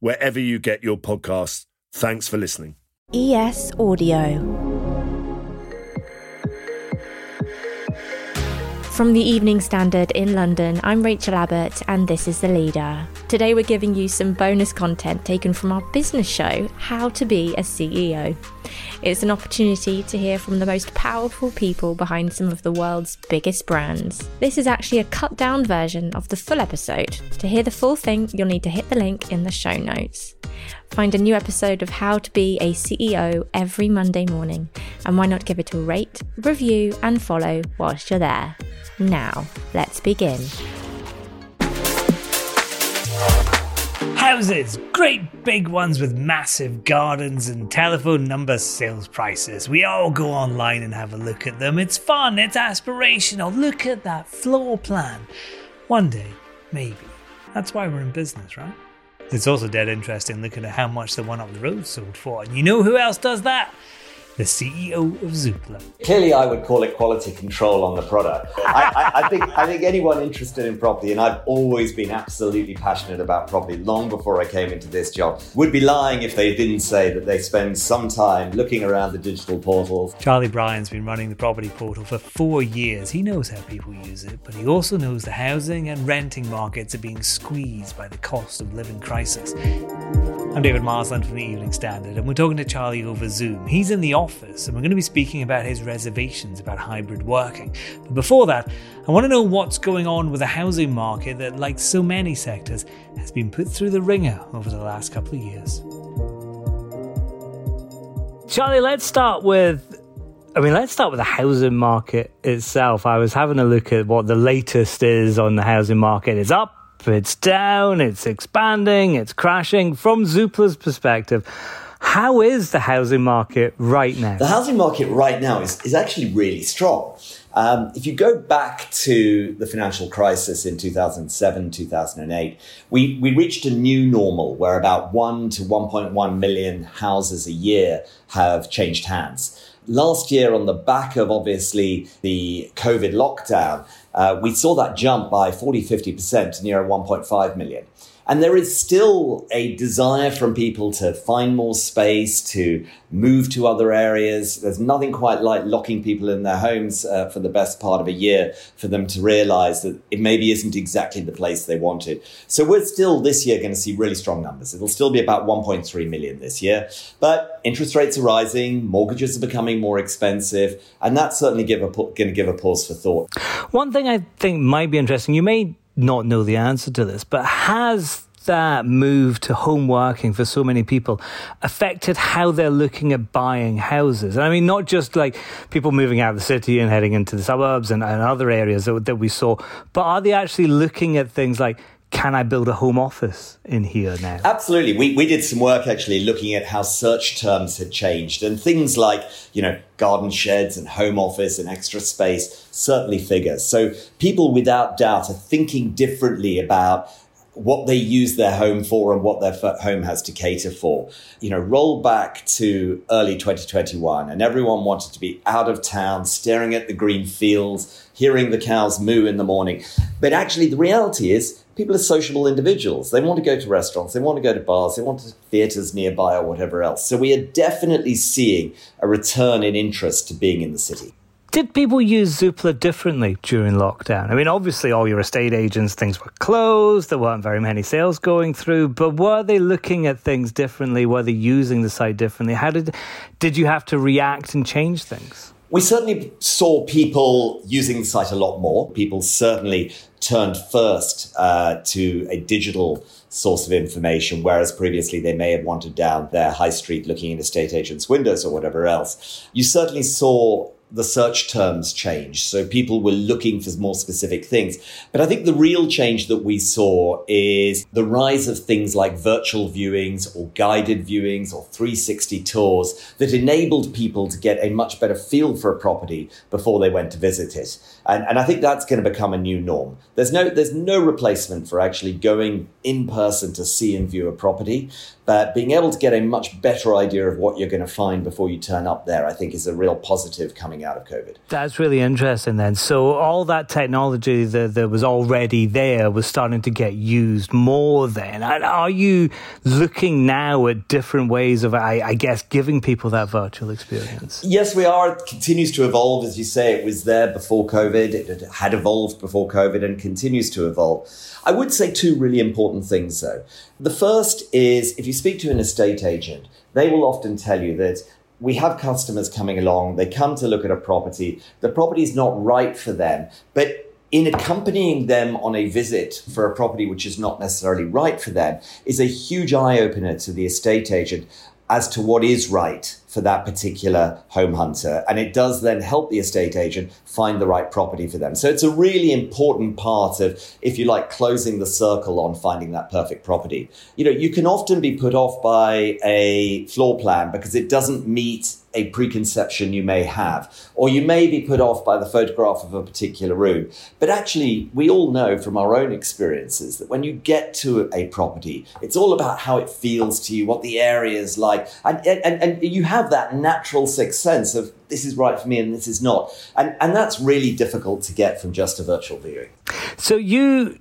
wherever you get your podcasts. Thanks for listening. ES Audio. From the Evening Standard in London, I'm Rachel Abbott, and this is The Leader. Today, we're giving you some bonus content taken from our business show, How to Be a CEO. It's an opportunity to hear from the most powerful people behind some of the world's biggest brands. This is actually a cut down version of the full episode. To hear the full thing, you'll need to hit the link in the show notes. Find a new episode of How to Be a CEO every Monday morning, and why not give it a rate, review, and follow whilst you're there? Now, let's begin. Houses, great big ones with massive gardens and telephone number sales prices. We all go online and have a look at them. It's fun, it's aspirational. Look at that floor plan. One day, maybe. That's why we're in business, right? It's also dead interesting looking at how much the one up the road sold for. And you know who else does that? The CEO of Zoopla. Clearly, I would call it quality control on the product. I, I, I, think I think anyone interested in property, and I've always been absolutely passionate about property long before I came into this job, would be lying if they didn't say that they spend some time looking around the digital portals. Charlie Bryant's been running the property portal for four years. He knows how people use it, but he also knows the housing and renting markets are being squeezed by the cost of living crisis. I'm David Marsland from the Evening Standard, and we're talking to Charlie over Zoom. He's in the office, and we're going to be speaking about his reservations about hybrid working. But before that, I want to know what's going on with the housing market that, like so many sectors, has been put through the ringer over the last couple of years. Charlie, let's start with I mean, let's start with the housing market itself. I was having a look at what the latest is on the housing market. It's up it's down, it's expanding, it's crashing. From Zoopla's perspective, how is the housing market right now? The housing market right now is, is actually really strong. Um, if you go back to the financial crisis in 2007, 2008, we, we reached a new normal where about 1 to 1.1 million houses a year have changed hands. Last year, on the back of obviously the COVID lockdown, uh, we saw that jump by 40, 50% to near 1.5 million. And there is still a desire from people to find more space, to move to other areas. There's nothing quite like locking people in their homes uh, for the best part of a year for them to realize that it maybe isn't exactly the place they wanted. So we're still this year going to see really strong numbers. It'll still be about 1.3 million this year, but interest rates are rising, mortgages are becoming more expensive, and that's certainly going to give a pause for thought. One thing I think might be interesting, you may not know the answer to this, but has that move to home working for so many people affected how they're looking at buying houses? I mean, not just like people moving out of the city and heading into the suburbs and, and other areas that, that we saw, but are they actually looking at things like can I build a home office in here now? Absolutely. We, we did some work actually looking at how search terms had changed and things like, you know, garden sheds and home office and extra space certainly figures. So people without doubt are thinking differently about what they use their home for and what their home has to cater for. You know, roll back to early 2021 and everyone wanted to be out of town, staring at the green fields, hearing the cows moo in the morning. But actually, the reality is people are sociable individuals. They want to go to restaurants, they want to go to bars, they want to theatres nearby or whatever else. So we are definitely seeing a return in interest to being in the city. Did people use Zoopla differently during lockdown? I mean, obviously, all your estate agents, things were closed, there weren't very many sales going through, but were they looking at things differently? Were they using the site differently? How did, did you have to react and change things? We certainly saw people using the site a lot more. People certainly turned first uh, to a digital source of information, whereas previously they may have wandered down their high street looking in estate agents' windows or whatever else. You certainly saw the search terms changed. So people were looking for more specific things. But I think the real change that we saw is the rise of things like virtual viewings or guided viewings or 360 tours that enabled people to get a much better feel for a property before they went to visit it. And, and I think that's going to become a new norm. There's no, there's no replacement for actually going in person to see and view a property. But being able to get a much better idea of what you're going to find before you turn up there, I think is a real positive coming out of COVID. That's really interesting then. So all that technology that, that was already there was starting to get used more then. And are you looking now at different ways of, I, I guess, giving people that virtual experience? Yes, we are. It continues to evolve. As you say, it was there before COVID. It had evolved before COVID and continues to evolve. I would say two really important things though. The first is if you speak to an estate agent, they will often tell you that we have customers coming along, they come to look at a property, the property is not right for them, but in accompanying them on a visit for a property which is not necessarily right for them is a huge eye opener to the estate agent as to what is right for that particular home hunter. And it does then help the estate agent find the right property for them. So it's a really important part of, if you like, closing the circle on finding that perfect property. You know, you can often be put off by a floor plan because it doesn't meet a preconception you may have, or you may be put off by the photograph of a particular room. But actually, we all know from our own experiences that when you get to a property, it's all about how it feels to you, what the area is like, and, and, and you have that natural sixth sense of this is right for me and this is not. And, and that's really difficult to get from just a virtual viewing. So you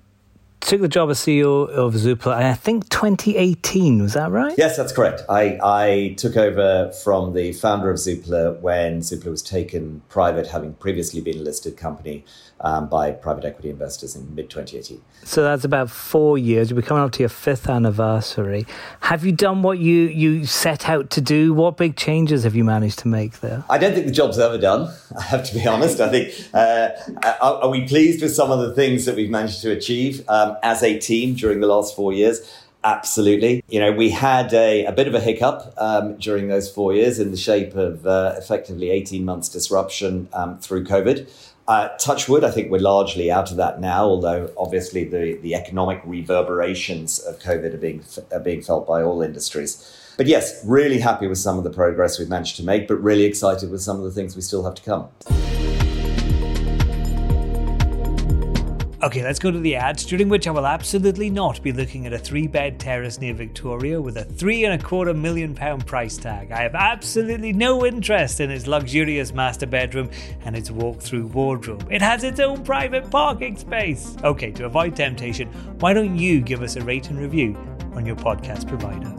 took the job as CEO of Zoopla, I think 2018, was that right? Yes, that's correct. I, I took over from the founder of Zoopla when Zoopla was taken private, having previously been a listed company um, by private equity investors in mid 2018. So that's about four years. You'll be coming up to your fifth anniversary. Have you done what you, you set out to do? What big changes have you managed to make there? I don't think the job's ever done, I have to be honest. I think, uh, are, are, we pleased with some of the things that we've managed to achieve um, as a team during the last four years? Absolutely. You know, we had a, a bit of a hiccup um, during those four years in the shape of uh, effectively 18 months disruption um, through COVID. Uh, Touchwood, I think we're largely out of that now, although obviously the, the economic reverberations of COVID are being, are being felt by all industries. But yes, really happy with some of the progress we've managed to make, but really excited with some of the things we still have to come. Okay, let's go to the ads, during which I will absolutely not be looking at a three bed terrace near Victoria with a three and a quarter million pound price tag. I have absolutely no interest in its luxurious master bedroom and its walk through wardrobe. It has its own private parking space. Okay, to avoid temptation, why don't you give us a rate and review on your podcast provider?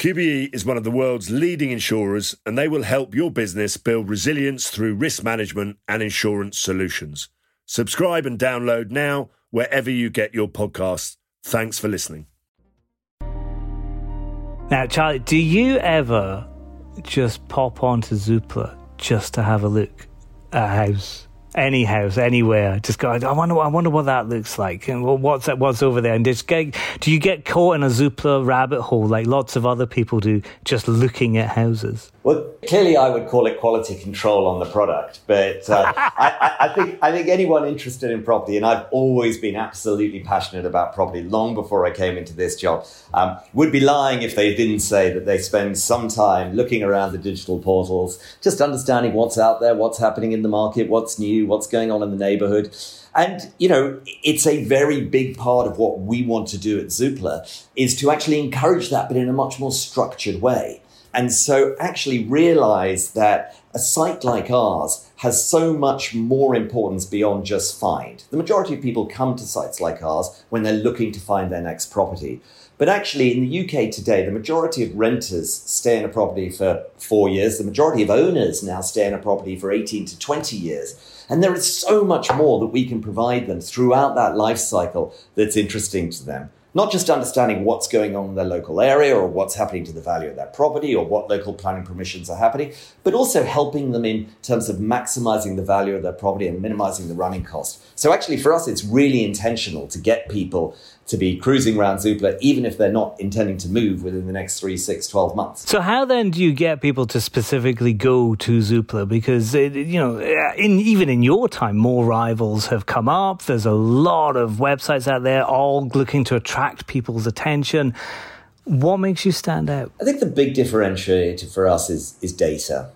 QBE is one of the world's leading insurers, and they will help your business build resilience through risk management and insurance solutions. Subscribe and download now wherever you get your podcasts. Thanks for listening. Now, Charlie, do you ever just pop onto Zoopla just to have a look at a house any house anywhere. Just go. I wonder. I wonder what that looks like, and what's that? What's over there? And just get. Do you get caught in a Zoopla rabbit hole like lots of other people do, just looking at houses? Well, clearly, I would call it quality control on the product, but uh, I, I, think I think anyone interested in property, and I've always been absolutely passionate about property long before I came into this job, um, would be lying if they didn't say that they spend some time looking around the digital portals, just understanding what's out there, what's happening in the market, what's new, what's going on in the neighborhood. And, you know, it's a very big part of what we want to do at Zoopla is to actually encourage that, but in a much more structured way. And so actually realize that a site like ours has so much more importance beyond just find. The majority of people come to sites like ours when they're looking to find their next property. But actually, in the UK today, the majority of renters stay in a property for four years. The majority of owners now stay in a property for 18 to 20 years. And there is so much more that we can provide them throughout that life cycle that's interesting to them not just understanding what's going on in their local area or what's happening to the value of their property or what local planning permissions are happening, but also helping them in terms of maximizing the value of their property and minimizing the running cost. So actually for us, it's really intentional to get people to be cruising around Zoopla, even if they're not intending to move within the next three, six, 12 months. So, how then do you get people to specifically go to Zoopla? Because, it, you know, uh, in, even in your time, more rivals have come up. There's a lot of websites out there all looking to attract people's attention. What makes you stand out? I think the big differentiator for us is, is data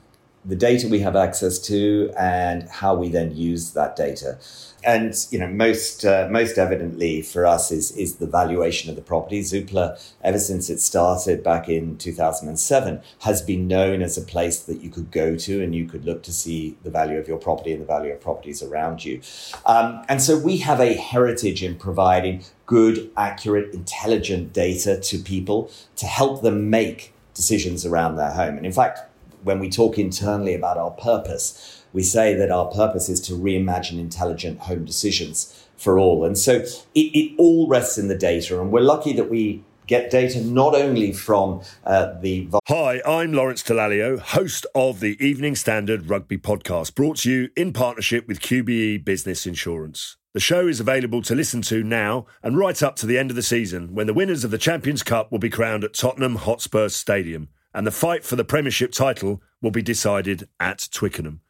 the data we have access to and how we then use that data. And you know, most uh, most evidently for us is is the valuation of the property. Zoopla, ever since it started back in 2007, has been known as a place that you could go to and you could look to see the value of your property and the value of properties around you. Um, and so we have a heritage in providing good, accurate, intelligent data to people to help them make decisions around their home. And in fact, when we talk internally about our purpose, we say that our purpose is to reimagine intelligent home decisions for all. And so it, it all rests in the data. And we're lucky that we get data not only from uh, the. Hi, I'm Lawrence Dallaglio, host of the Evening Standard Rugby Podcast, brought to you in partnership with QBE Business Insurance. The show is available to listen to now and right up to the end of the season when the winners of the Champions Cup will be crowned at Tottenham Hotspur Stadium and the fight for the Premiership title will be decided at Twickenham.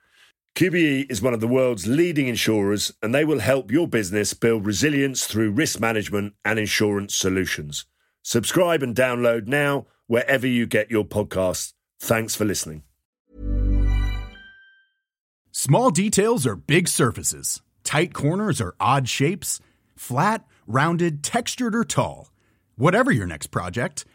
QBE is one of the world's leading insurers, and they will help your business build resilience through risk management and insurance solutions. Subscribe and download now wherever you get your podcasts. Thanks for listening. Small details are big surfaces, tight corners are odd shapes, flat, rounded, textured, or tall. Whatever your next project,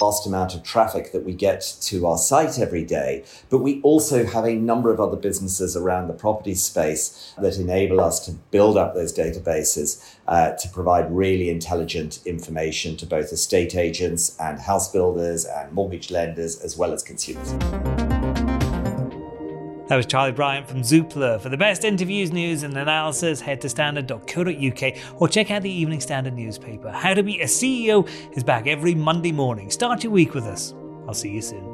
vast amount of traffic that we get to our site every day, but we also have a number of other businesses around the property space that enable us to build up those databases uh, to provide really intelligent information to both estate agents and house builders and mortgage lenders as well as consumers. That was Charlie Bryant from Zoopla. For the best interviews, news, and analysis, head to standard.co.uk or check out the Evening Standard newspaper. How to Be a CEO is back every Monday morning. Start your week with us. I'll see you soon.